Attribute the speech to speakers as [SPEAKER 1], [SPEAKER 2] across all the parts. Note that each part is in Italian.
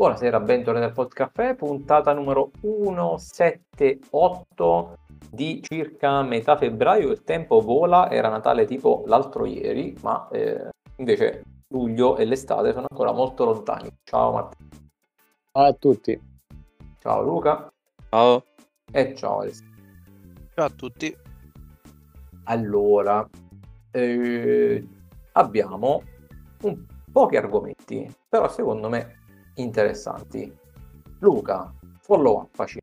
[SPEAKER 1] Buonasera, bentornati al Podcaffè, puntata numero 178 di circa metà febbraio. Il tempo vola, era Natale tipo l'altro ieri, ma eh, invece luglio e l'estate sono ancora molto lontani. Ciao Matteo.
[SPEAKER 2] Ciao a tutti.
[SPEAKER 1] Ciao Luca.
[SPEAKER 3] Ciao.
[SPEAKER 1] E ciao Alessandro.
[SPEAKER 3] Ciao a tutti.
[SPEAKER 1] Allora, eh, abbiamo un, pochi argomenti, però secondo me interessanti. Luca, follow up facile.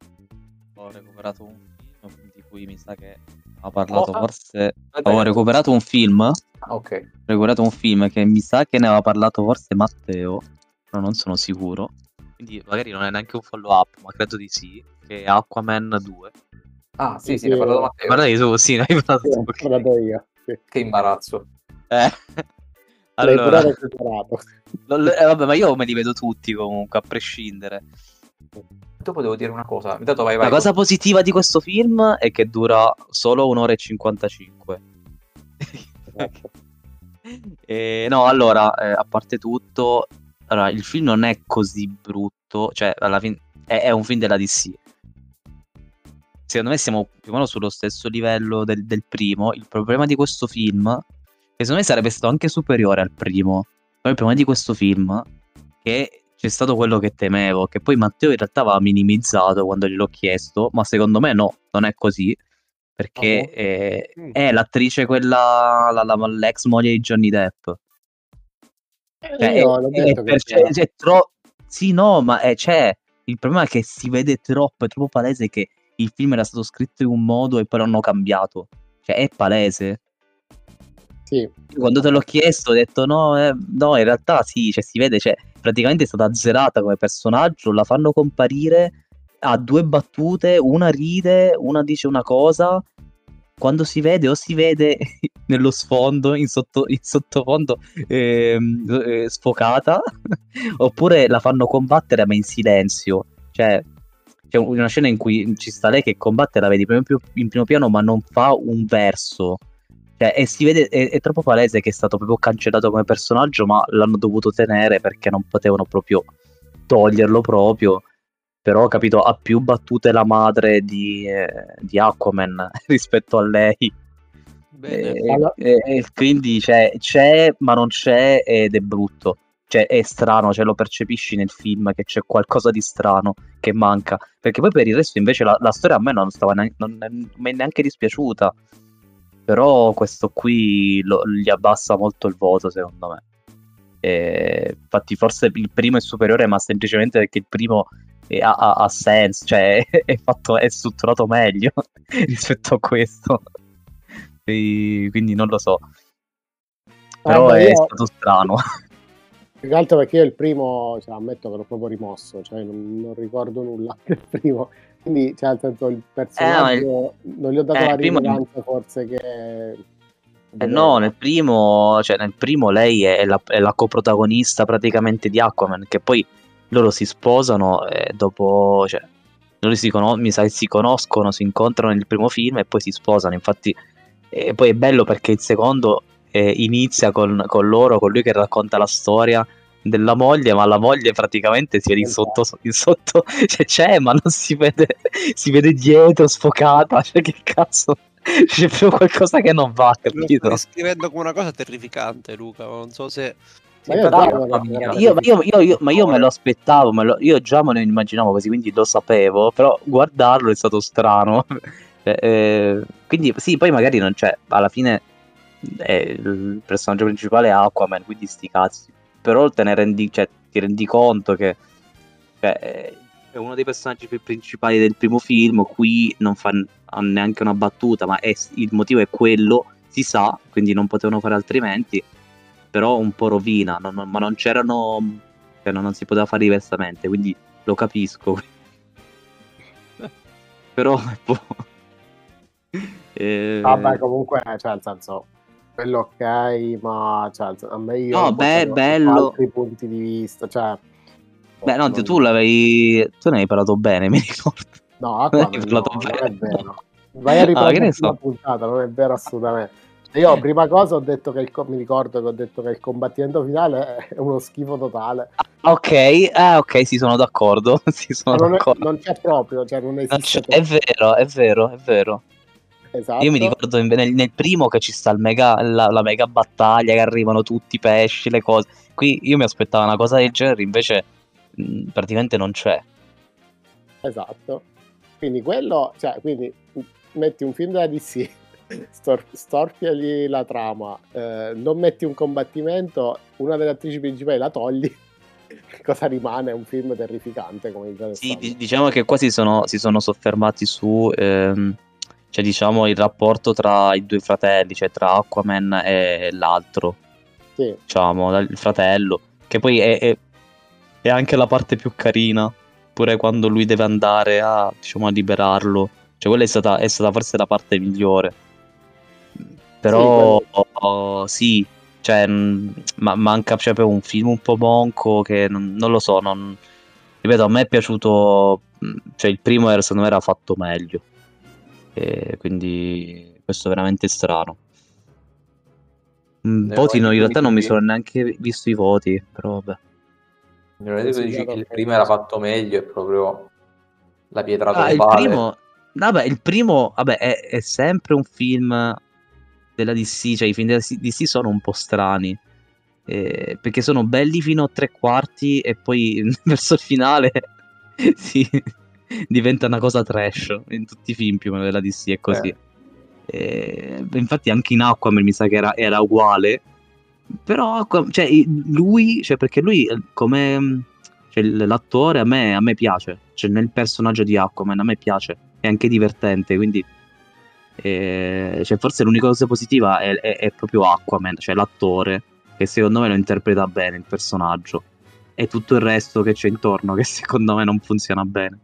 [SPEAKER 3] Ho recuperato un film di cui mi sa che ha parlato
[SPEAKER 1] Cosa?
[SPEAKER 3] forse...
[SPEAKER 1] Aspetta,
[SPEAKER 3] Ho recuperato un film, ho
[SPEAKER 1] ah, Ok,
[SPEAKER 3] recuperato un film che mi sa che ne aveva parlato forse Matteo, però non sono sicuro. Quindi magari non è neanche un follow up, ma credo di sì, che è Aquaman 2.
[SPEAKER 1] ah sì, sì,
[SPEAKER 2] Sì,
[SPEAKER 1] ne ha parlato. Matteo.
[SPEAKER 3] Guardate tu, sì, ne hai parlato
[SPEAKER 2] Sì,
[SPEAKER 3] tu.
[SPEAKER 2] ho
[SPEAKER 3] ok.
[SPEAKER 2] parlato io. Sì.
[SPEAKER 1] Che imbarazzo.
[SPEAKER 3] Eh. Allora, lo- eh, vabbè, ma io me li vedo tutti comunque, a prescindere.
[SPEAKER 1] Dopo devo dire una cosa. Intanto vai, vai.
[SPEAKER 3] La cosa positiva di questo film è che dura solo un'ora e 55.
[SPEAKER 2] Esatto.
[SPEAKER 3] Eh, no, allora, eh, a parte tutto, allora, il film non è così brutto, cioè, alla fine è, è un film della DC. Secondo me siamo più o meno sullo stesso livello del, del primo. Il problema di questo film, che secondo me sarebbe stato anche superiore al primo, il problema di questo film, che c'è stato quello che temevo, che poi Matteo in realtà aveva minimizzato quando gliel'ho chiesto, ma secondo me no, non è così. Perché
[SPEAKER 2] boh?
[SPEAKER 3] eh,
[SPEAKER 2] Mm.
[SPEAKER 3] è l'attrice quella, la- la- l'ex moglie di Johnny Depp. Cioè,
[SPEAKER 2] io
[SPEAKER 3] è-
[SPEAKER 2] l'ho
[SPEAKER 3] è
[SPEAKER 2] detto
[SPEAKER 3] per-
[SPEAKER 2] che c'era.
[SPEAKER 3] c'è tro- Sì, no, ma è- c'è. Il problema è che si vede troppo, è troppo palese che il film era stato scritto in un modo e poi l'hanno cambiato. Cioè, è palese.
[SPEAKER 2] Sì,
[SPEAKER 3] Quando te l'ho chiesto ho detto no, eh, no, in realtà sì, cioè, si vede, cioè, praticamente è stata azzerata come personaggio, la fanno comparire, ha due battute, una ride, una dice una cosa, quando si vede o si vede nello sfondo, in, sotto- in sottofondo ehm, eh, sfocata, oppure la fanno combattere ma in silenzio, cioè c'è una scena in cui ci sta lei che combatte, la vedi in primo piano ma non fa un verso. Cioè, e si vede, è, è troppo palese che è stato proprio cancellato come personaggio, ma l'hanno dovuto tenere perché non potevano proprio toglierlo proprio. Però, ho capito, ha più battute la madre di, eh, di Aquaman rispetto a lei.
[SPEAKER 1] Bene.
[SPEAKER 3] E,
[SPEAKER 2] Allora-
[SPEAKER 3] e- e quindi c'è, c'è, ma non c'è ed è brutto. Cioè, è strano, cioè lo percepisci nel film che c'è qualcosa di strano che manca. Perché poi per il resto, invece, la, la storia a me non stava neanche, non, non mi è neanche dispiaciuta. Però questo qui lo- gli abbassa molto il voto, secondo me. E, infatti, forse il primo è superiore, ma semplicemente perché il primo è- ha, ha- senso, cioè è, fatto, è strutturato meglio rispetto a questo. E quindi non lo so. Però
[SPEAKER 2] Guarda,
[SPEAKER 3] è
[SPEAKER 2] io-
[SPEAKER 3] stato strano.
[SPEAKER 2] più che altro perché io il primo, cioè, ammetto che l'ho proprio rimosso, cioè non, non ricordo nulla del primo. Quindi, cioè, nel senso, il personaggio non gli ho dato
[SPEAKER 3] eh,
[SPEAKER 2] la
[SPEAKER 3] il primo-
[SPEAKER 2] rilevanza forse che...
[SPEAKER 3] Eh no, nel primo, cioè nel primo lei è la, è la coprotagonista praticamente di Aquaman, che poi loro si sposano e dopo, cioè, loro si cono- mi sa si conoscono, si incontrano nel primo film e poi si sposano. Infatti, e poi è bello perché il secondo eh, inizia con, con loro, con lui che racconta la storia della moglie, ma la moglie praticamente si vede in sotto, in sotto cioè c'è, ma non si vede, si vede dietro sfocata, cioè che cazzo, c'è proprio qualcosa che non va, capito?
[SPEAKER 4] stai descrivendo come una cosa terrificante, Luca. Non so se.
[SPEAKER 2] Ma io
[SPEAKER 3] me lo aspettavo, me lo- io già me lo immaginavo così, quindi lo sapevo, però guardarlo è stato strano. Eh, eh, quindi sì, poi magari non c'è, alla fine eh, il personaggio principale è Aquaman, quindi sti cazzi. Però te ne rendi, cioè, ti rendi conto che cioè, eh, è uno dei personaggi più principali del primo film, qui non fa neanche una battuta, ma è- il motivo è quello, si sa, quindi non potevano fare altrimenti, però un po' rovina, non- non- ma non c'erano, cioè non, non si poteva fare diversamente, quindi lo capisco. però, boh. Eh,
[SPEAKER 2] Vabbè, comunque, cioè, nel senso, quello ok, ma cioè, a me io
[SPEAKER 3] No, beh, bello.
[SPEAKER 2] altri punti di vista, cioè
[SPEAKER 3] beh, no,
[SPEAKER 2] non-
[SPEAKER 3] tu l'avevi, tu ne hai parlato bene, mi ricordo.
[SPEAKER 2] No,
[SPEAKER 3] Non
[SPEAKER 2] no,
[SPEAKER 3] parlato
[SPEAKER 2] non
[SPEAKER 3] bene.
[SPEAKER 2] è vero. Vai a
[SPEAKER 3] Ah,
[SPEAKER 2] riprendere la puntata, non è vero assolutamente. Cioè, Io prima cosa ho detto che il, mi ricordo che ho detto che il combattimento finale è uno schifo totale.
[SPEAKER 3] Ok, ah, ok, si sono d'accordo. Si sono
[SPEAKER 2] non,
[SPEAKER 3] d'accordo.
[SPEAKER 2] È, non c'è proprio, cioè non esiste.
[SPEAKER 3] Non è vero, è vero, è vero.
[SPEAKER 2] Esatto.
[SPEAKER 3] Io mi ricordo nel, nel, primo che ci sta mega, la, la, mega battaglia, che arrivano tutti i pesci, le cose. Qui io mi aspettavo una cosa del genere, invece mh, praticamente non c'è.
[SPEAKER 2] Esatto. Quindi quello, cioè, quindi metti un film della DC, stor- storpiagli la trama, eh, non metti un combattimento, una delle attrici principali la togli, cosa rimane? Un film terrificante come il
[SPEAKER 3] Sì, d- diciamo che qua si sono, si sono soffermati su... Ehm cioè diciamo il rapporto tra i due fratelli, cioè tra Aquaman e l'altro,
[SPEAKER 2] sì.
[SPEAKER 3] diciamo, il fratello, che poi è, è, è, anche la parte più carina, pure quando lui deve andare a, diciamo, a liberarlo, cioè quella è stata, è stata forse la parte migliore, però sì, oh, sì. Cioè, ma, manca proprio un film un po' monco che non, non lo so, non, ripeto, a me è piaciuto, cioè il primo era, secondo me era fatto meglio. E quindi questo è veramente strano. Mm, voti no, in realtà non mi sono neanche visto i voti, però vabbè.
[SPEAKER 1] Non è dici che il primo era fatto meglio, è proprio la pietra
[SPEAKER 3] ah, il primo, vabbè, il primo vabbè, è, è, sempre un film della DC, cioè i film della DC sono un po' strani. Eh, perché sono belli fino a tre quarti e poi verso il finale sì, diventa una cosa trash in tutti i film più o meno della DC è così. Eh. E, infatti anche in Aquaman mi sa che era, era uguale. Però cioè, lui, cioè, perché lui eh, come cioè, l'attore a me, a me piace, cioè nel personaggio di Aquaman a me piace, è anche divertente, quindi eh, cioè, forse l'unica cosa positiva è, è, è, proprio Aquaman, cioè l'attore, che secondo me lo interpreta bene il personaggio, e tutto il resto che c'è intorno che secondo me non funziona bene.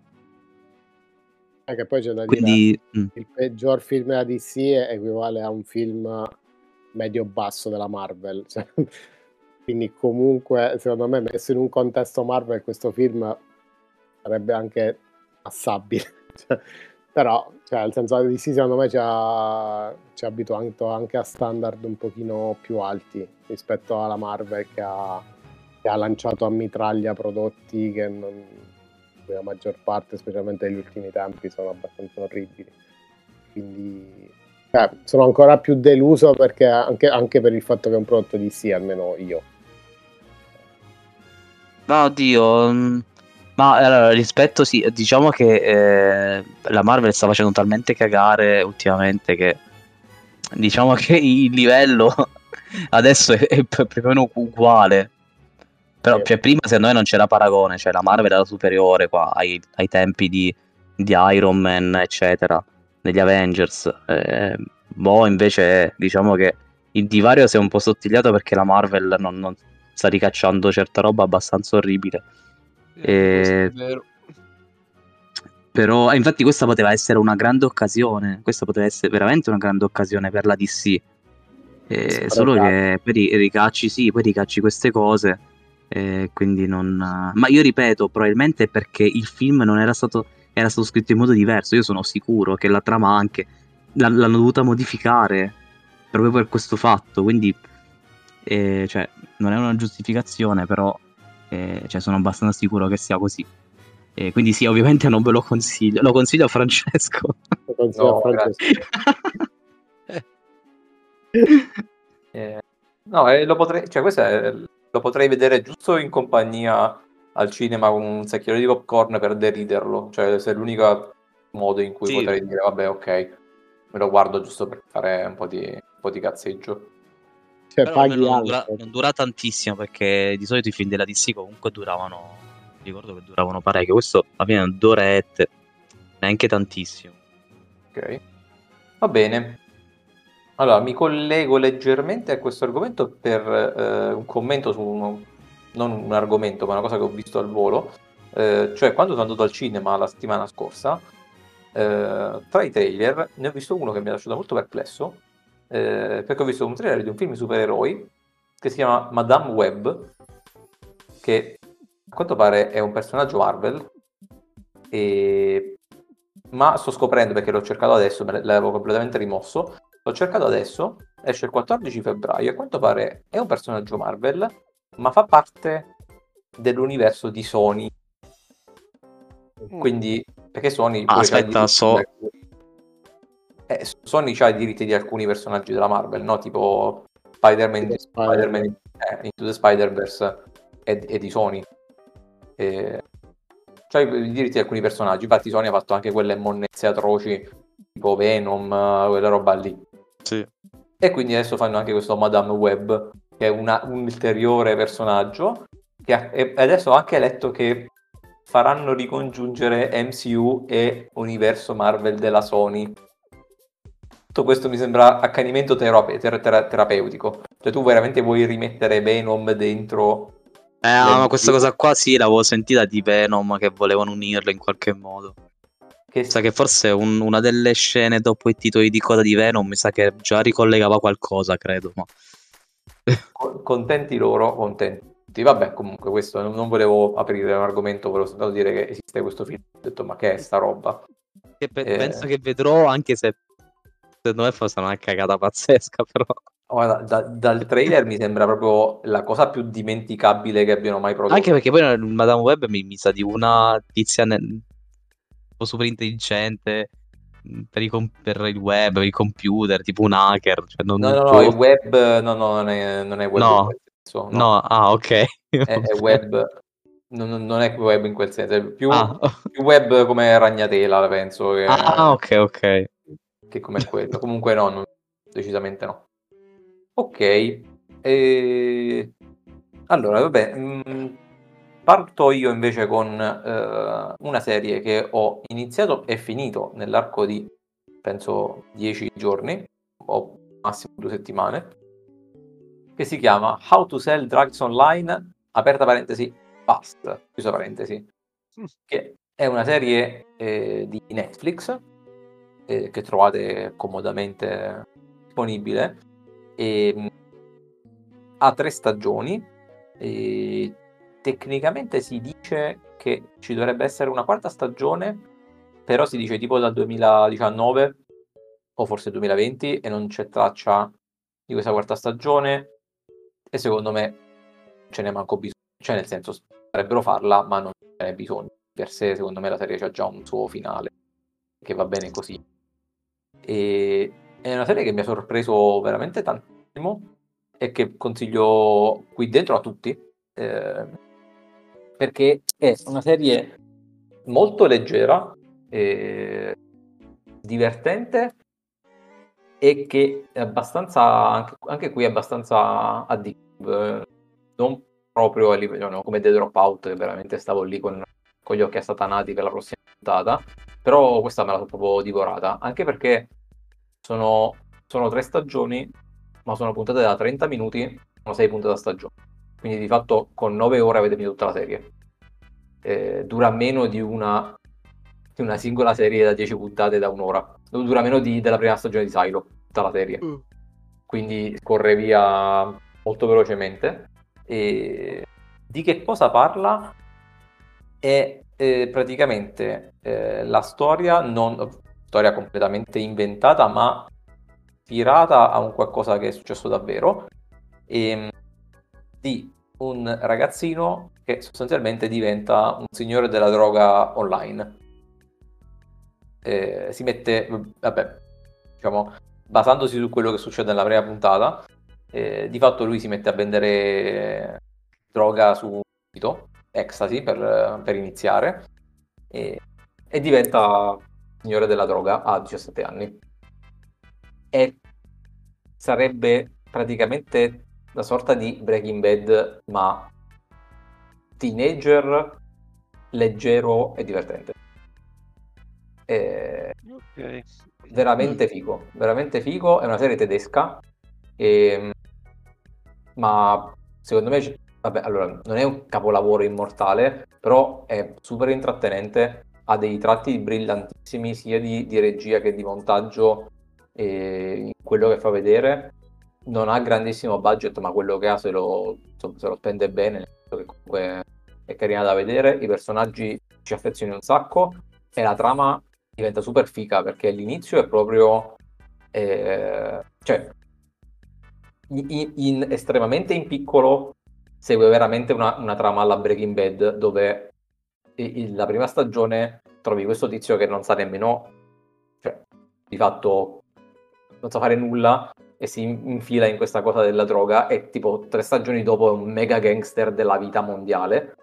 [SPEAKER 2] Anche poi c'è da
[SPEAKER 3] Quindi,
[SPEAKER 2] dire, mm. il peggior film della DC equivale a un film medio-basso della Marvel. Cioè, quindi comunque, secondo me, messo in un contesto Marvel, questo film sarebbe anche passabile. Cioè, però, cioè, nel senso, DC secondo me ci ha, ci ha abituato anche a standard un pochino più alti rispetto alla Marvel che ha, che ha lanciato a mitraglia prodotti che non la maggior parte, specialmente negli ultimi tempi, sono abbastanza orribili. Quindi eh, sono ancora più deluso perché anche, anche, per il fatto che è un prodotto di sì, almeno io.
[SPEAKER 3] Ma oddio, mm, ma allora, rispetto sì, diciamo che eh, la Marvel sta facendo talmente cagare ultimamente che diciamo che il livello adesso è, è più o meno uguale però cioè, prima secondo me non c'era paragone, cioè la Marvel era superiore qua ai, ai tempi di, di, Iron Man, eccetera, degli Avengers. Eh, boh, invece diciamo che il divario si è un po' sottigliato perché la Marvel non, non sta ricacciando certa roba abbastanza orribile.
[SPEAKER 4] Eh, e...
[SPEAKER 3] Però, infatti, questa poteva essere una grande occasione. Questa poteva essere veramente una grande occasione per la DC. Eh, solo che poi ricacci, sì, poi ricacci queste cose eh, quindi non... Ma io ripeto, probabilmente perché il film non era stato, era stato scritto in modo diverso. Io sono sicuro che la trama anche l'hanno dovuta modificare proprio per questo fatto. Quindi, eh, cioè, non è una giustificazione, però eh, cioè, sono abbastanza sicuro che sia così. Eh, quindi sì, ovviamente non ve lo consiglio. Lo consiglio a Francesco.
[SPEAKER 2] Lo consiglio no, a Francesco.
[SPEAKER 1] eh, no, eh, lo potrei... Cioè, questo è lo potrei vedere giusto in compagnia al cinema con un secchiere di popcorn per deriderlo. Cioè, se è l'unico modo in cui sì. potrei dire, vabbè, ok, me lo guardo giusto per fare un po' di, un po di cazzeggio.
[SPEAKER 3] Cioè, non dura, non, dura, tantissimo perché di solito i film della DC comunque duravano. Ricordo che duravano parecchio. Questo fine due orette, neanche tantissimo.
[SPEAKER 1] Ok, va bene. Allora, mi collego leggermente a questo argomento per eh, un commento su uno, non un argomento, ma una cosa che ho visto al volo. Eh, cioè, quando sono andato al cinema la settimana scorsa, eh, tra i trailer ne ho visto uno che mi ha lasciato molto perplesso, eh, perché ho visto un trailer di un film di supereroi che si chiama Madame Web, che a quanto pare è un personaggio Marvel, e... ma sto scoprendo perché l'ho cercato adesso, l'avevo completamente rimosso, L'ho cercato adesso, esce il 14 febbraio, a quanto pare è un personaggio Marvel, ma fa parte dell'universo di Sony.
[SPEAKER 2] Mm.
[SPEAKER 1] Quindi, perché Sony...
[SPEAKER 3] Ah,
[SPEAKER 1] pure c'ha i
[SPEAKER 3] aspetta,
[SPEAKER 1] diritti
[SPEAKER 3] so-
[SPEAKER 1] di alcuni- Eh, Sony ha i diritti di alcuni personaggi della Marvel, no? Tipo Spider-Man,
[SPEAKER 2] Tipo
[SPEAKER 1] Spider-Man eh, Into the Spider-Verse è, è di Sony. E... C'ha i, i diritti di alcuni personaggi, infatti Sony ha fatto anche quelle monnezze atroci, tipo Venom, quella roba lì.
[SPEAKER 3] Sì.
[SPEAKER 1] E quindi adesso fanno anche questo Madame Web, che è una- un ulteriore personaggio. Che ha- e adesso ho anche letto che faranno ricongiungere MCU e universo Marvel della Sony. Tutto questo mi sembra accanimento terape- ter- ter- terapeutico. Cioè tu veramente vuoi rimettere Venom dentro...
[SPEAKER 3] Eh, ma questa cosa qua sì, l'avevo sentita di Venom che volevano unirlo in qualche modo.
[SPEAKER 1] Che
[SPEAKER 3] Sa che forse un- una delle scene dopo i titoli di coda di Venom mi sa che già ricollegava qualcosa, credo. Ma...
[SPEAKER 1] co- contenti loro, contenti. Vabbè, comunque questo non volevo aprire un argomento, volevo soltanto dire che esiste questo film. Ho detto, ma che è sta roba?
[SPEAKER 3] Che pe-
[SPEAKER 1] Eh.
[SPEAKER 3] Penso che vedrò, anche se secondo me forse è una cagata pazzesca, però.
[SPEAKER 1] Guarda, da- dal trailer mi sembra proprio la cosa più dimenticabile che abbiano mai prodotto.
[SPEAKER 3] Anche perché poi nel Madame Web mi, mi sa di una tizia ne- un po' super intelligente mh, per, i com- per il web, per i computer, tipo un hacker. Cioè non,
[SPEAKER 1] No, no, no, il web, no, no, non è, non è web
[SPEAKER 3] No.
[SPEAKER 1] senso. no.
[SPEAKER 3] No, ah, ok.
[SPEAKER 1] È, è web, non, non è web in quel senso, è più,
[SPEAKER 3] Ah,
[SPEAKER 1] più web come ragnatela, penso, che,
[SPEAKER 3] ah, ok, ok.
[SPEAKER 1] che come quello. Comunque no, non- decisamente no. Ok, e... allora, vabbè, mh, parto io invece con eh, una serie che ho iniziato e finito nell'arco di, penso, 10 giorni, o massimo due settimane, che si chiama How to Sell Drugs Online, aperta parentesi, basta, chiusa parentesi, che è una serie eh, di Netflix eh, che trovate comodamente disponibile e mh, ha tre stagioni e tecnicamente si dice che ci dovrebbe essere una quarta stagione però si dice tipo dal 2019 o forse 2020 e non c'è traccia di questa quarta stagione e secondo me ce n'è manco bisogno cioè nel senso dovrebbero farla ma non ce n'è bisogno. Per sé secondo me la serie c'ha già un suo finale che va bene così. E è una serie che mi ha sorpreso veramente tantissimo e che consiglio qui dentro a tutti eh, perché è una serie molto leggera e divertente e che è abbastanza anche, anche qui è abbastanza addictive eh, non proprio a livello no, come The Dropout che veramente stavo lì con, con gli occhi assatanati per la prossima puntata però questa me la proprio divorata anche perché sono, sono tre stagioni ma sono puntate da 30 minuti sono 6 puntate a stagione quindi di fatto con 9 ore avete finito tutta la serie. Eh, dura meno di una, di una singola serie da 10 puntate da un'ora. Dura meno di- della prima stagione di Silo tutta la serie. Quindi scorre via molto velocemente. E di che cosa parla? È eh, praticamente eh, la storia non storia completamente inventata ma ispirata a un qualcosa che è successo davvero. Ehm, di un ragazzino che sostanzialmente diventa un signore della droga online. Eh, si mette vabbè diciamo basandosi su quello che succede nella prima puntata eh, di fatto lui si mette a vendere droga su un sito ecstasy per, per iniziare e, e diventa signore della droga a 17 anni. E sarebbe praticamente una sorta di Breaking Bad ma teenager leggero e divertente Eh,
[SPEAKER 4] Ok.
[SPEAKER 1] veramente figo, veramente figo, è una serie tedesca, e- ma secondo me, c- vabbè, allora, non è un capolavoro immortale, però è super intrattenente, ha dei tratti brillantissimi sia di, di regia che di montaggio e in quello che fa vedere. Non ha grandissimo budget, ma quello che ha se lo, se lo spende bene, che comunque è carina da vedere, i personaggi ci affezioni un sacco e la trama diventa super figa perché all'inizio è proprio eh, cioè, in, in, estremamente in piccolo segue veramente una, una trama alla Breaking Bad dove in, la prima stagione trovi questo tizio che non sa nemmeno, cioè, di fatto non sa fare nulla e si infila in questa cosa della droga e tipo tre stagioni dopo è un mega gangster della vita mondiale.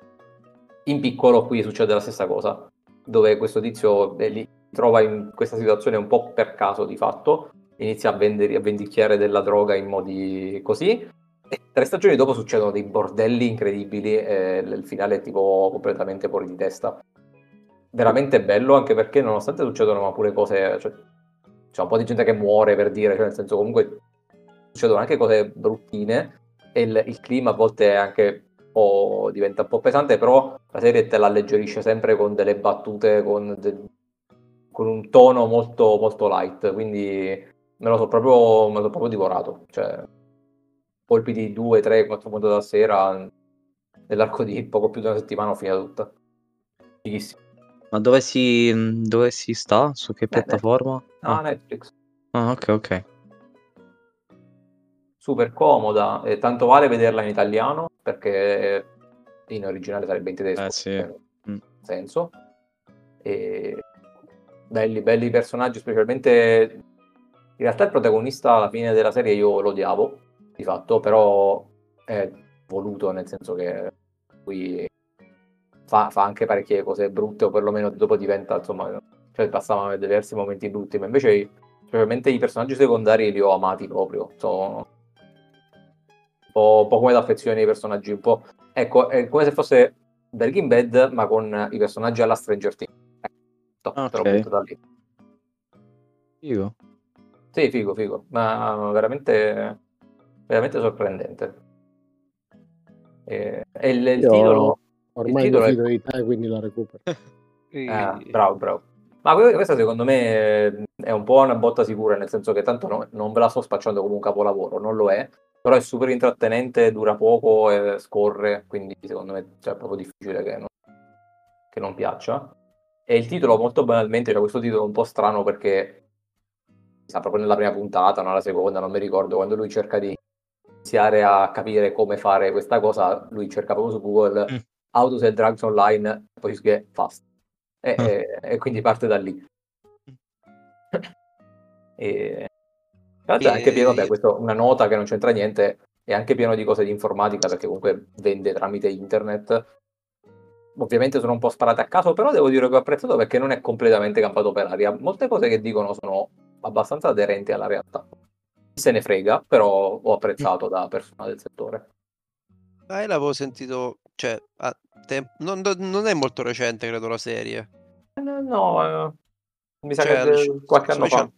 [SPEAKER 1] In piccolo qui succede la stessa cosa, dove questo tizio eh, li trova in questa situazione un po' per caso di fatto, inizia a, vendere, a vendicchiare della droga in modi così, e tre stagioni dopo succedono dei bordelli incredibili e il finale è tipo completamente fuori di testa. Veramente bello anche perché nonostante succedono pure cose, cioè, c'è un po' di gente che muore per dire, cioè nel senso comunque succedono anche cose bruttine e il, il clima a volte è anche un po', diventa un po' pesante, però la serie te la alleggerisce sempre con delle battute, con, de, con un tono molto, molto light, quindi me lo so proprio, me lo so proprio divorato, cioè colpi di 2, 3, 4 puntate alla sera nell'arco di poco più di una settimana ho finito tutta. Fighissimo.
[SPEAKER 3] Ma dove si, dove si sta? Su che piattaforma?
[SPEAKER 1] Ah, ah, Netflix.
[SPEAKER 3] Ah, ok, ok
[SPEAKER 1] super comoda, e tanto vale vederla in italiano perché in originale sarebbe in tedesco,
[SPEAKER 3] eh, sì.
[SPEAKER 1] mm. senso. E belli, belli personaggi, specialmente in realtà il protagonista alla fine della serie io lo odiavo, di fatto, però è voluto nel senso che lui fa, fa anche parecchie cose brutte o perlomeno dopo diventa, insomma, cioè passava diversi momenti brutti, ma invece specialmente i personaggi secondari li ho amati proprio, sono po', un po' come l'affezione ai personaggi, un po'... Ecco, è come se fosse Breaking Bad, ma con i personaggi alla Stranger Things. Ecco,
[SPEAKER 3] okay.
[SPEAKER 1] te l'ho butto da lì.
[SPEAKER 3] Figo.
[SPEAKER 1] Sì, figo, figo, ma veramente, veramente sorprendente. E, e il, il titolo...
[SPEAKER 2] Ormai il titolo è... di te, quindi la recupero.
[SPEAKER 1] ah, bravo, bravo. Ma questa secondo me è un po' una botta sicura, nel senso che tanto no, non ve la sto spacciando come un capolavoro, non lo è, però è super intrattenente, dura poco e scorre, quindi secondo me cioè, è proprio difficile che non, che non piaccia. E il titolo molto banalmente, c'è questo titolo un po' strano perché sta proprio nella prima puntata, non la seconda, non mi ricordo, quando lui cerca di iniziare a capire come fare questa cosa, lui cerca proprio su Google mm. how to sell drugs online, poi scrive fast. E, mm. e, e quindi parte da lì. Mm. e, tra l'altro è anche pieno, beh, questa una nota che non c'entra niente, è anche pieno di cose di informatica perché comunque vende tramite internet. Ovviamente sono un po' sparate a caso, però devo dire che ho apprezzato perché non è completamente campato per aria. Molte cose che dicono sono abbastanza aderenti alla realtà. Se ne frega, però ho apprezzato da persona del settore.
[SPEAKER 4] Ah, l'avevo sentito, cioè, temp- non, non, è molto recente, credo, la serie.
[SPEAKER 1] No, no eh, mi sa cioè, che qualche anno fa.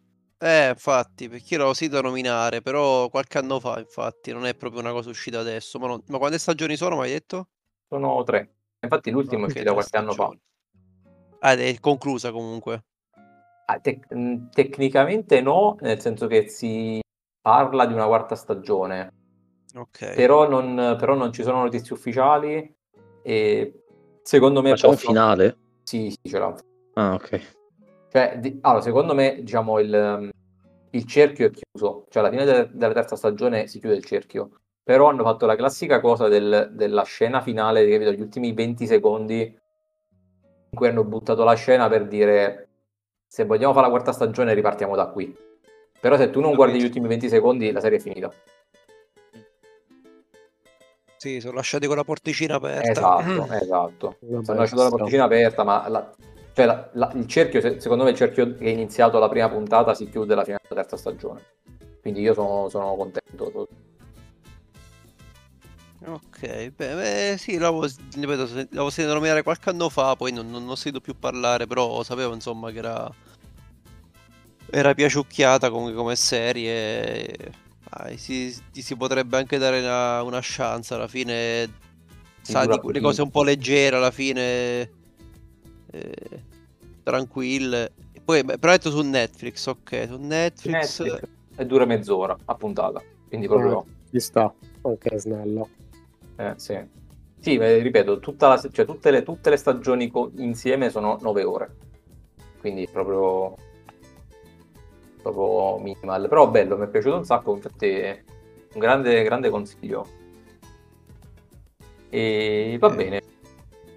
[SPEAKER 4] Eh, infatti, perché io l'avevo sentito nominare, però qualche anno fa, infatti, non è proprio una cosa uscita adesso. Ma, non... ma quante stagioni sono, mi hai detto?
[SPEAKER 1] Sono tre. Infatti l'ultimo okay, è uscito qualche anno fa.
[SPEAKER 4] Ah, è conclusa comunque.
[SPEAKER 1] Ah, tec- tecnicamente no, nel senso che si parla di una quarta stagione.
[SPEAKER 4] Ok.
[SPEAKER 1] Però non, però non ci sono notizie ufficiali e secondo me...
[SPEAKER 3] Ma c'è un finale?
[SPEAKER 1] Sì, sì, ce l'ha.
[SPEAKER 3] Ah, ok.
[SPEAKER 1] Cioè, di, allora, secondo me, diciamo, il, il, cerchio è chiuso. Cioè, alla fine de, della terza stagione si chiude il cerchio. Però hanno fatto la classica cosa del, della scena finale, capito? Gli ultimi 20 secondi in cui hanno buttato la scena per dire se vogliamo fare la quarta stagione ripartiamo da qui. Però se tu non guardi gli ultimi 20 secondi la serie è finita.
[SPEAKER 4] Sì, sono lasciati con la porticina aperta.
[SPEAKER 1] Esatto, esatto. Sono lasciati la porticina aperta, ma la, cioè, la, la, il cerchio, secondo me, il cerchio che è iniziato la prima puntata si chiude alla fine della terza stagione. Quindi io sono, sono contento.
[SPEAKER 4] Ok, beh, beh sì, l'avevo, ripeto, l'avevo sentito nominare qualche anno fa, poi non, non, ho sentito più parlare, però sapevo insomma che era, era piaciucchiata comunque come serie. Dai, si, si, potrebbe anche dare una, una chance alla fine. Sa di quelle cose un po' leggere alla fine eh, tranquille. Poi, beh, però detto su Netflix, ok, su Netflix... Netflix
[SPEAKER 1] e dura mezz'ora a puntata, quindi proprio... Ah,
[SPEAKER 2] ci sta, ok, snello.
[SPEAKER 1] Eh, sì. Sì, ripeto, la, cioè, tutte, le, tutte, le, stagioni co- insieme sono nove ore, quindi proprio... proprio minimal, però bello, mi è piaciuto un sacco, infatti è un grande, grande consiglio. E va
[SPEAKER 4] Eh.
[SPEAKER 1] bene,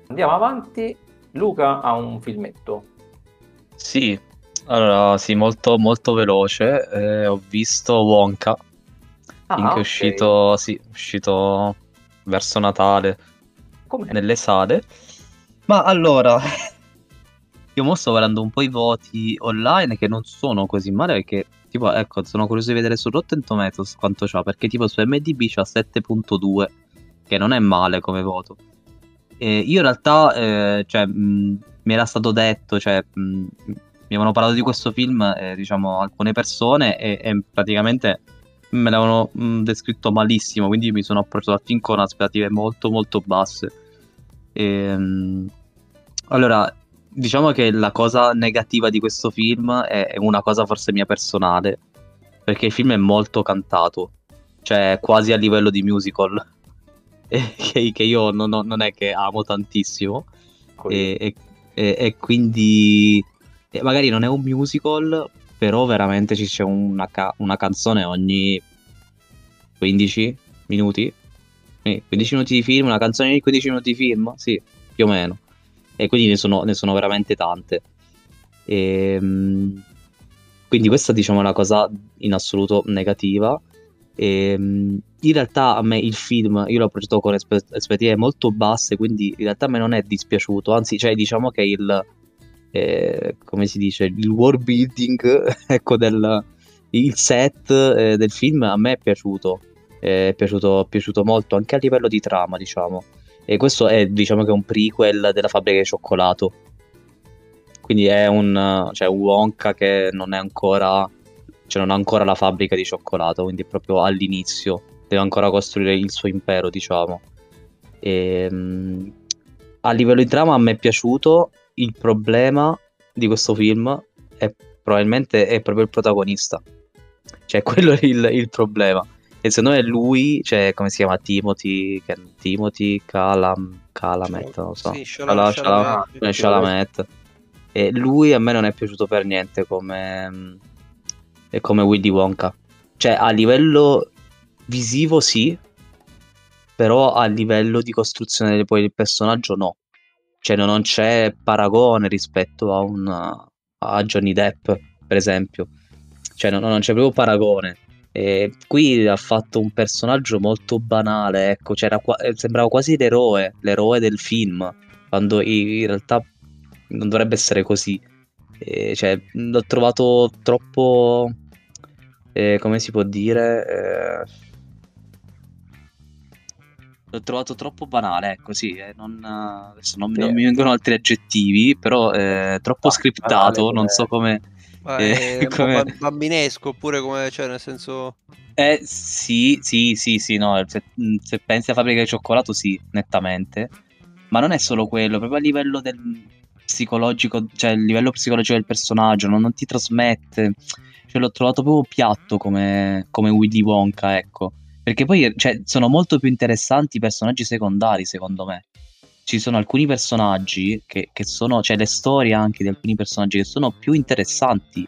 [SPEAKER 1] andiamo avanti. Luca ha un filmetto.
[SPEAKER 3] Sì, allora sì, molto, molto veloce. eh, ho visto Wonka,
[SPEAKER 1] Ah,
[SPEAKER 3] che è uscito, sì, è uscito verso Natale
[SPEAKER 1] Com'è?
[SPEAKER 3] nelle sale. Ma allora, io mo sto guardando un po' i voti online che non sono così male perché, tipo, ecco, sono curioso di vedere su Rotten Tomatoes quanto c'ha, perché tipo su MDB c'ha 7.2, che non è male come voto. E io in realtà, eh, cioè, mh, mi era stato detto, cioè, mh, mi avevano parlato di questo film, eh, diciamo, alcune persone e, e praticamente me l'avevano mh, descritto malissimo, quindi mi sono approcciato al film con aspettative molto molto basse. Ehm, allora, diciamo che la cosa negativa di questo film è, è una cosa forse mia personale, perché il film è molto cantato, cioè quasi a livello di musical, e che, che io non, non- non è che amo tantissimo, e, e- e- e quindi e magari non è un musical, però veramente ci c'è una, ca- una canzone ogni 15 minuti. Sì, 15 minuti di film, una canzone ogni 15 minuti di film, sì, più o meno. E quindi ne sono, ne sono veramente tante. Ehm, quindi questa diciamo è una cosa in assoluto negativa. Ehm, in realtà a me il film, io l'ho progettato con aspettative molto basse, quindi in realtà a me non è dispiaciuto, anzi, cioè diciamo che il, eh, come si dice, il world building, ecco, del, il set eh, del film a me è piaciuto, è piaciuto, è piaciuto molto anche a livello di trama, diciamo. E questo è, diciamo che è un prequel della fabbrica di cioccolato. Quindi è un, cioè, Wonka che non è ancora, cioè non ha ancora la fabbrica di cioccolato, quindi è proprio all'inizio, deve ancora costruire il suo impero, diciamo. E, mm, a livello di trama a me è piaciuto, il problema di questo film è probabilmente è proprio il protagonista. Cioè, quello è il, il problema. E secondo me lui, cioè, come si chiama? Timothy, Timothy Calam, Calamet, non lo so.
[SPEAKER 4] Sì, Chalamet.
[SPEAKER 3] eh, Chalamet. E lui a me non è piaciuto per niente come, è come Willy Wonka. Cioè, a livello visivo sì, però a livello di costruzione poi del personaggio no. Cioè, no- non c'è paragone rispetto a, un, a Johnny Depp, per esempio. Cioè, no- non c'è proprio paragone. E qui ha fatto un personaggio molto banale, ecco, c'era qua- eh, sembrava quasi l'eroe, l'eroe del film, quando in realtà non dovrebbe essere così. E, cioè, l'ho trovato troppo, eh, come si può dire, eh, l'ho trovato troppo banale, ecco, sì, eh, non, eh, adesso non, non mi vengono altri aggettivi, però eh, troppo
[SPEAKER 1] Ah,
[SPEAKER 3] scriptato,
[SPEAKER 1] banale
[SPEAKER 3] non so come... Eh, come-
[SPEAKER 4] bam- bambinesco oppure come, cioè nel senso...
[SPEAKER 3] Eh sì, sì, sì, sì, no, se, mh, se pensi a Fabbrica di Cioccolato sì, nettamente, ma non è solo quello, proprio a livello del psicologico, cioè il livello psicologico del personaggio, non, non ti trasmette, cioè l'ho trovato proprio piatto come, come Willy Wonka, ecco, perché poi cioè, sono molto più interessanti i personaggi secondari, secondo me. Ci sono alcuni personaggi che, che sono, cioè le storie anche di alcuni personaggi che sono più interessanti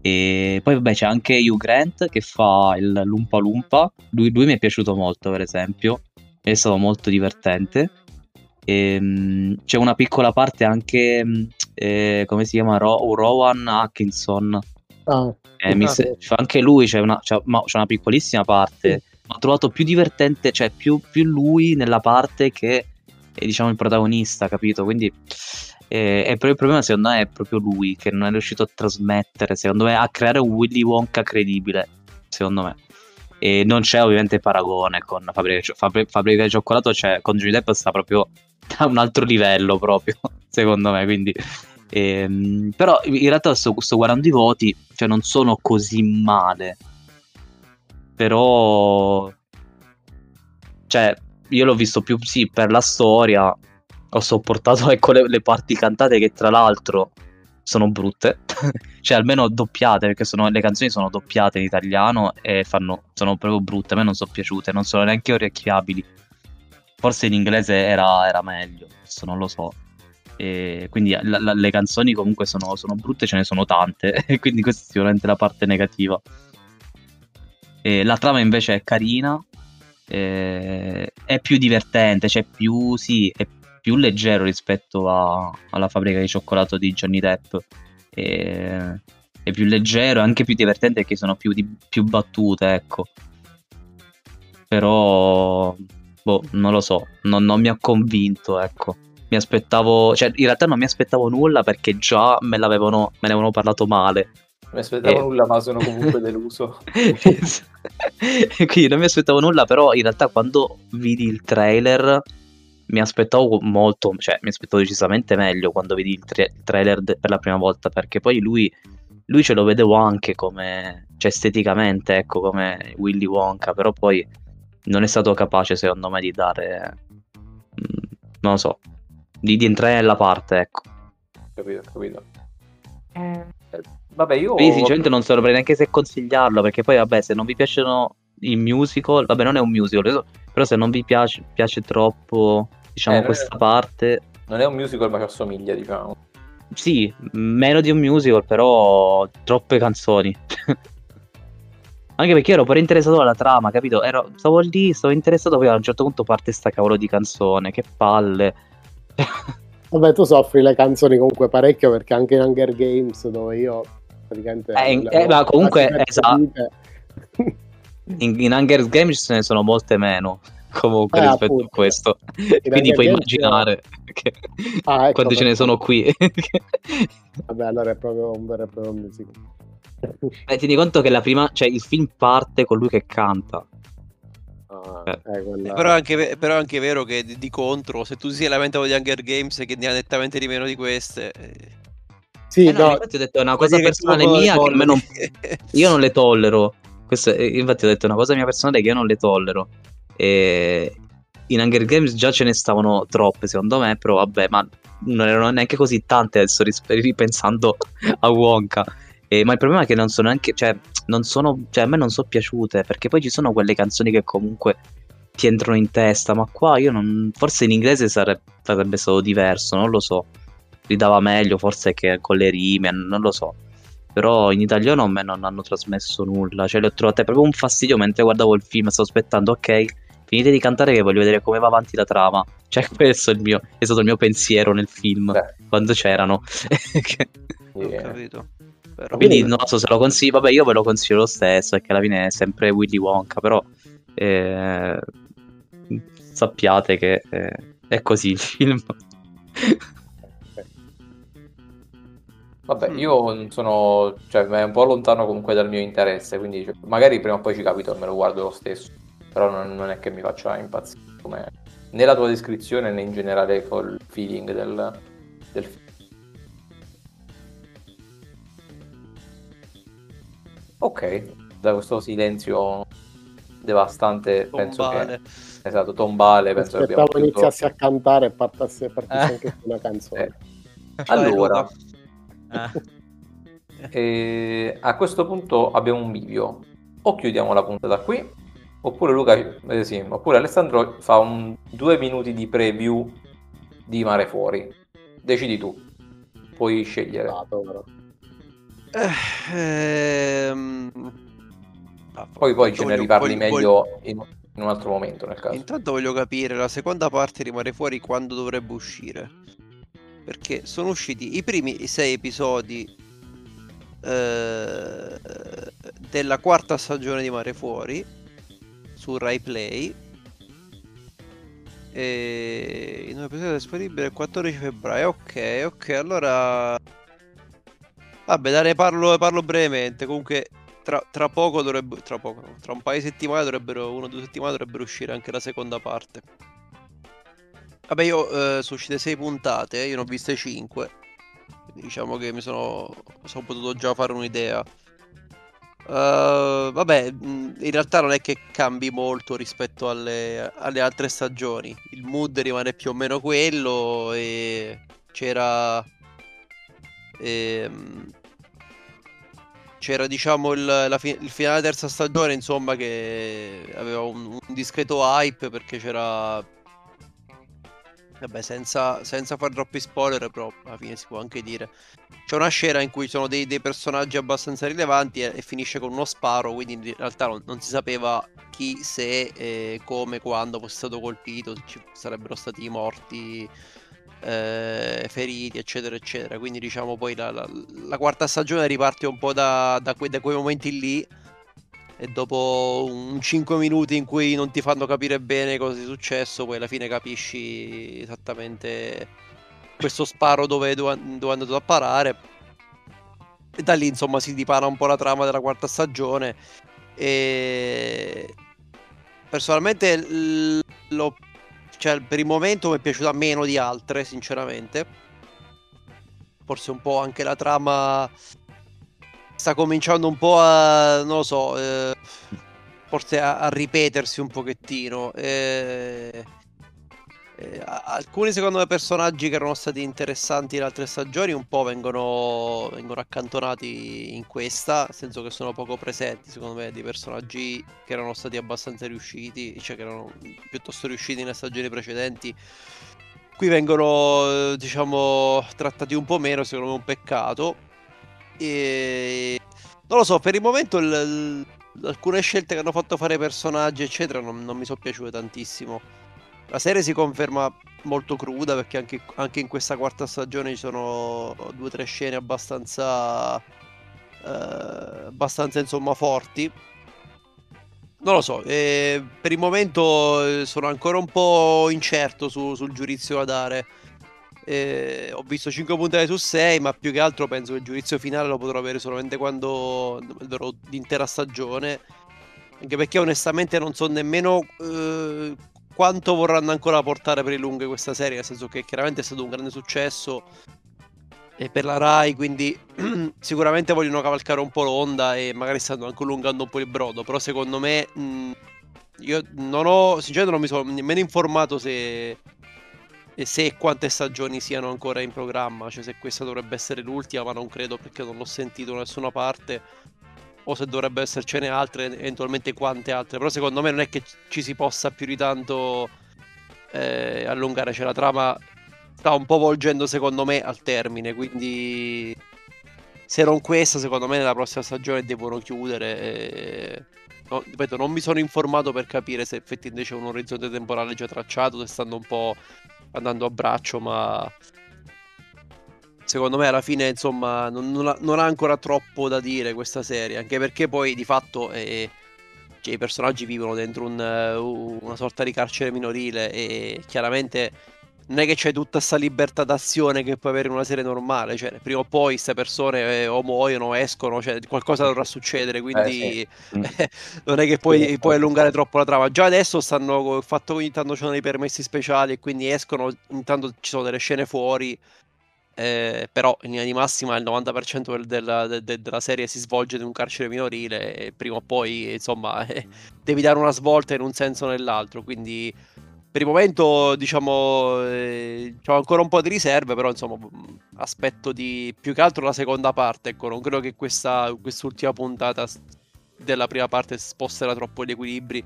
[SPEAKER 3] e poi vabbè c'è anche Hugh Grant che fa il Lumpa Lumpa. Lui, lui mi è piaciuto molto, per esempio. È stato molto divertente. Ehm, c'è una piccola parte anche, mh, eh, come si chiama? Ro- Rowan Atkinson.
[SPEAKER 2] Ah,
[SPEAKER 3] Eh, mi
[SPEAKER 2] Ah,
[SPEAKER 3] se-
[SPEAKER 2] sì.
[SPEAKER 3] c'è anche lui, c'è una, c'è- ma- c'è una piccolissima parte. Ma Ho trovato più divertente, cioè più, più lui nella parte che è diciamo il protagonista, capito? Quindi eh, è proprio il problema secondo me è proprio lui che non è riuscito a trasmettere, secondo me, a creare un Willy Wonka credibile, secondo me. E non c'è ovviamente paragone con Fabbrica Fabbrica di Cioccolato, cioè con Johnny Depp sta proprio a un altro livello proprio, secondo me, quindi... ehm, però in realtà sto, sto guardando i voti, cioè non sono così male, però... Cioè, io l'ho visto più sì per la storia. Ho sopportato ecco le, le parti cantate che tra l'altro sono brutte. cioè, almeno doppiate, perché sono- le canzoni sono doppiate in italiano e fanno, sono proprio brutte. A me non sono piaciute, non sono neanche orecchiabili. Forse in inglese era, era meglio, adesso non lo so. E quindi la- la- le canzoni comunque sono, sono brutte, ce ne sono tante, e quindi questa è sicuramente la parte negativa. E la trama invece è carina, eh, è più divertente, cioè più, sì, è più leggero rispetto a- alla fabbrica di cioccolato di Johnny Depp. E- è più leggero e anche più divertente perché sono più, di- più battute, ecco. Però, boh, non lo so, non, non mi ha convinto, ecco. Mi aspettavo, cioè in realtà non mi aspettavo nulla perché già me l'avevano, me ne avevano parlato male.
[SPEAKER 1] Non mi aspettavo
[SPEAKER 3] Eh.
[SPEAKER 1] nulla, ma sono comunque deluso.
[SPEAKER 3] Quindi non mi aspettavo nulla, però in realtà quando vidi il trailer mi aspettavo molto, cioè mi aspettavo decisamente meglio quando vidi il, tra- il trailer de- per la prima volta, perché poi lui, lui ce lo vedevo anche come, cioè esteticamente, ecco, come Willy Wonka, però poi non è stato capace secondo me di dare, mm, non lo so, di, di entrare nella parte, ecco.
[SPEAKER 1] capito, capito. Eh, Vabbè, io...
[SPEAKER 3] Quindi sinceramente non saprei neanche se consigliarlo, perché poi vabbè, se non vi piacciono i musical, vabbè non è un musical, però se non vi piace, piace troppo, diciamo,
[SPEAKER 1] Eh, non è-
[SPEAKER 3] questa parte,
[SPEAKER 1] Non è un musical, ma ci assomiglia, diciamo.
[SPEAKER 3] sì, meno di un musical, però troppe canzoni. Anche perché ero pure interessato alla trama, capito? Ero, stavo lì, stavo interessato, poi a un certo punto parte sta cavolo di canzone, che palle.
[SPEAKER 2] Vabbè, tu soffri le canzoni comunque parecchio perché anche in Hunger Games, dove io praticamente.
[SPEAKER 3] Eh, in- eh, ma comunque, esatto. In, in Hunger Games ce ne sono molte meno, comunque,
[SPEAKER 2] Eh,
[SPEAKER 3] rispetto
[SPEAKER 2] appunto.
[SPEAKER 3] a questo. Quindi
[SPEAKER 2] Hunger
[SPEAKER 3] puoi
[SPEAKER 2] Games-
[SPEAKER 3] immaginare che-
[SPEAKER 2] Ah, ecco,
[SPEAKER 3] quante ce ne sono qui.
[SPEAKER 2] Vabbè, allora è proprio un vero e proprio musical.
[SPEAKER 3] Eh, tieni conto che la prima, cioè il film parte con lui che canta.
[SPEAKER 2] Ah,
[SPEAKER 3] Eh.
[SPEAKER 2] eh, quella-
[SPEAKER 4] Però è anche, però è anche vero che di, di contro, se tu sei lamentato di Hunger Games che ne ha nettamente di meno di queste, eh,
[SPEAKER 2] Sì,
[SPEAKER 3] Eh no,
[SPEAKER 2] no,
[SPEAKER 3] infatti ho detto è una cosa personale mia che non, io non le tollero. Questo è- infatti ho detto è una cosa mia personale che io non le tollero. E in Hunger Games già ce ne stavano troppe, secondo me, però vabbè, ma non erano neanche così tante adesso ripensando a Wonka. E- ma il problema è che non sono neanche, cioè, non sono, cioè, a me non sono piaciute, perché poi ci sono quelle canzoni che comunque ti entrano in testa, ma qua io non, forse in inglese sare- sarebbe stato diverso, non lo so. Ridava meglio forse che con le rime, non lo so. Però in italiano a me non hanno trasmesso nulla, cioè le ho trovate proprio un fastidio mentre guardavo il film, stavo aspettando, ok, finite di cantare che voglio vedere come va avanti la trama. Cioè questo è, il mio, è stato il mio pensiero nel film,
[SPEAKER 1] Beh,
[SPEAKER 3] quando c'erano.
[SPEAKER 4] Ho
[SPEAKER 1] sì,
[SPEAKER 4] capito. Però-
[SPEAKER 3] Quindi non so se lo consiglio, vabbè io ve lo consiglio lo stesso, perché alla fine è sempre Willy Wonka, però eh, sappiate che eh, è così il film.
[SPEAKER 1] Vabbè,
[SPEAKER 4] Mm.
[SPEAKER 1] io non sono, cioè, è un po' lontano comunque dal mio interesse, quindi cioè, magari prima o poi ci capito e me lo guardo lo stesso, però non, non è che mi faccia impazzire come né la tua descrizione né in generale col feeling del, del film. Ok, da questo silenzio devastante penso
[SPEAKER 4] Tombale.
[SPEAKER 1] che esatto, tombale, penso che abbiamo
[SPEAKER 2] aspettavo
[SPEAKER 1] chiuso.
[SPEAKER 2] iniziassi a cantare e partassi, partissi
[SPEAKER 3] Eh.
[SPEAKER 2] anche su una canzone.
[SPEAKER 1] Eh. Allora,
[SPEAKER 4] Luca.
[SPEAKER 1] eh, a questo punto abbiamo un bivio. O chiudiamo la puntata qui, oppure Luca, eh sì, oppure Alessandro fa un due minuti di preview di Mare Fuori. Decidi tu, puoi scegliere.
[SPEAKER 2] Esatto, però.
[SPEAKER 4] Eh, ehm, ah,
[SPEAKER 1] Poi, poi ce ne
[SPEAKER 4] voglio-
[SPEAKER 1] riparli
[SPEAKER 4] voglio-
[SPEAKER 1] meglio in, in un altro momento nel caso.
[SPEAKER 4] Intanto voglio capire la seconda parte rimane fuori quando dovrebbe uscire. Perché sono usciti i primi sei episodi eh, della quarta stagione di Mare Fuori su Rai Play. E il nuovo episodio è disponibile il 14 febbraio. Ok, ok, allora. Vabbè, dai, ne parlo, parlo brevemente. Comunque, tra, tra poco dovrebbe. Tra poco, tra un paio di settimane dovrebbero. Una o due settimane dovrebbero uscire anche la seconda parte. Vabbè, io eh, sono uscite 6 puntate, io ne ho viste 5. Diciamo che mi sono, sono potuto già fare un'idea. Uh, vabbè, in realtà non è che cambi molto rispetto alle, alle altre stagioni. Il mood rimane più o meno quello e c'era... ehm, c'era diciamo il, la fi- il finale della terza stagione, insomma, che aveva un, un discreto hype perché c'era Vabbè, senza, senza fare troppi spoiler, però alla fine si può anche dire. C'è una scena in cui sono dei, dei personaggi abbastanza rilevanti e, e finisce con uno sparo, quindi in realtà non, non si sapeva chi, se, eh, come, quando fosse stato colpito, ci sarebbero stati morti, eh, feriti, eccetera, eccetera. Quindi diciamo poi la, la, la quarta stagione riparte un po' da, da, que, da quei momenti lì e dopo un 5 minuti in cui non ti fanno capire bene cosa è successo, poi alla fine capisci esattamente questo sparo dove, dove, è andato a parare. E da lì insomma si dipana un po' la trama della quarta stagione. E personalmente lo, cioè, per il momento mi è piaciuta meno di altre, sinceramente. Forse un po' anche la trama sta cominciando un po' a, non lo so, eh, forse a, a, ripetersi un pochettino. Eh, eh, alcuni secondo me personaggi che erano stati interessanti in altre stagioni un po' vengono, vengono accantonati in questa, nel senso che sono poco presenti secondo me di personaggi che erano stati abbastanza riusciti, cioè che erano piuttosto riusciti nelle stagioni precedenti. Qui vengono, diciamo, trattati un po' meno, secondo me un peccato. E... Non lo so, per il momento il, il, alcune scelte che hanno fatto fare personaggi, eccetera, non, non mi sono piaciute tantissimo. La serie si conferma molto cruda perché anche, anche in questa quarta stagione ci sono due o tre scene abbastanza, eh, abbastanza insomma forti. Non lo so, eh, per il momento sono ancora un po' incerto su, sul giudizio da dare. Eh, ho visto 5 puntate su 6, ma più che altro penso che il giudizio finale lo potrò avere solamente quando vedrò l'intera stagione. Anche perché onestamente non so nemmeno eh, quanto vorranno ancora portare per il lungo questa serie, nel senso che chiaramente è stato un grande successo per la Rai, quindi sicuramente vogliono cavalcare un po' l'onda e magari stanno anche allungando un po' il brodo, però secondo me mh, io non ho, sinceramente non mi sono nemmeno informato se se e quante stagioni siano ancora in programma, cioè se questa dovrebbe essere l'ultima, ma non credo perché non l'ho sentito da nessuna parte, o se dovrebbe essercene altre, eventualmente quante altre, però secondo me non è che ci si possa più di tanto eh, allungare, cioè la trama sta un po' volgendo secondo me al termine, quindi se non questa, secondo me nella prossima stagione devono chiudere. E... No, ripeto, non mi sono informato per capire se effettivamente c'è un orizzonte temporale già tracciato, se stanno un po' andando a braccio, ma secondo me alla fine insomma non, non, ha, non, ha, ancora troppo da dire questa serie, anche perché poi di fatto eh, cioè, i personaggi vivono dentro un, uh, una sorta di carcere minorile e chiaramente non è che c'è tutta questa libertà d'azione che puoi avere in una serie normale, cioè prima o poi queste persone eh, o muoiono o escono, cioè qualcosa dovrà succedere, quindi eh, sì. non è che puoi, puoi, allungare troppo la trama. Già adesso stanno, fatto ogni tanto ci sono dei permessi speciali e quindi escono, intanto ci sono delle scene fuori, eh, però in linea di massima il 90% del, della, de, della, serie si svolge in un carcere minorile e prima o poi insomma eh, devi dare una svolta in un senso o nell'altro, quindi per il momento diciamo eh, ho ancora un po' di riserve però insomma aspetto di più che altro la seconda parte ecco. Non credo che questa quest'ultima puntata della prima parte sposterà troppo gli equilibri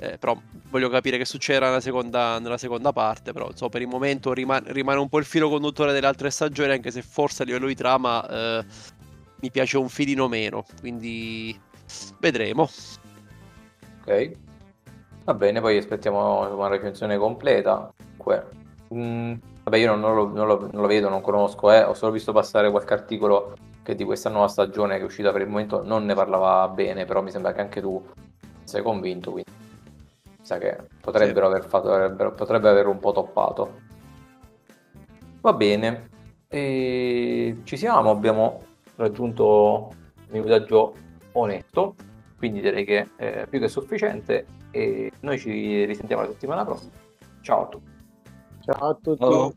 [SPEAKER 4] eh, però voglio capire che succederà nella seconda, nella seconda parte però insomma per il momento rimane, rimane, un po' il filo conduttore delle altre stagioni anche se forse a livello di trama eh, mi piace un filino meno quindi vedremo
[SPEAKER 1] ok Va bene, poi aspettiamo una recensione completa. Mm, vabbè, io non, non, lo, non, lo, non, lo, vedo, non conosco, eh. ho solo visto passare qualche articolo che di questa nuova stagione che è uscita per il momento non ne parlava bene, però mi sembra che anche tu sei convinto, quindi sa che potrebbero sì. aver fatto, potrebbe aver un po' toppato. Va bene, e ci siamo, abbiamo raggiunto il minutaggio onesto, quindi direi che è più che sufficiente e noi ci risentiamo la settimana prossima. Ciao a tutti.
[SPEAKER 2] Ciao a tutti. Ciao.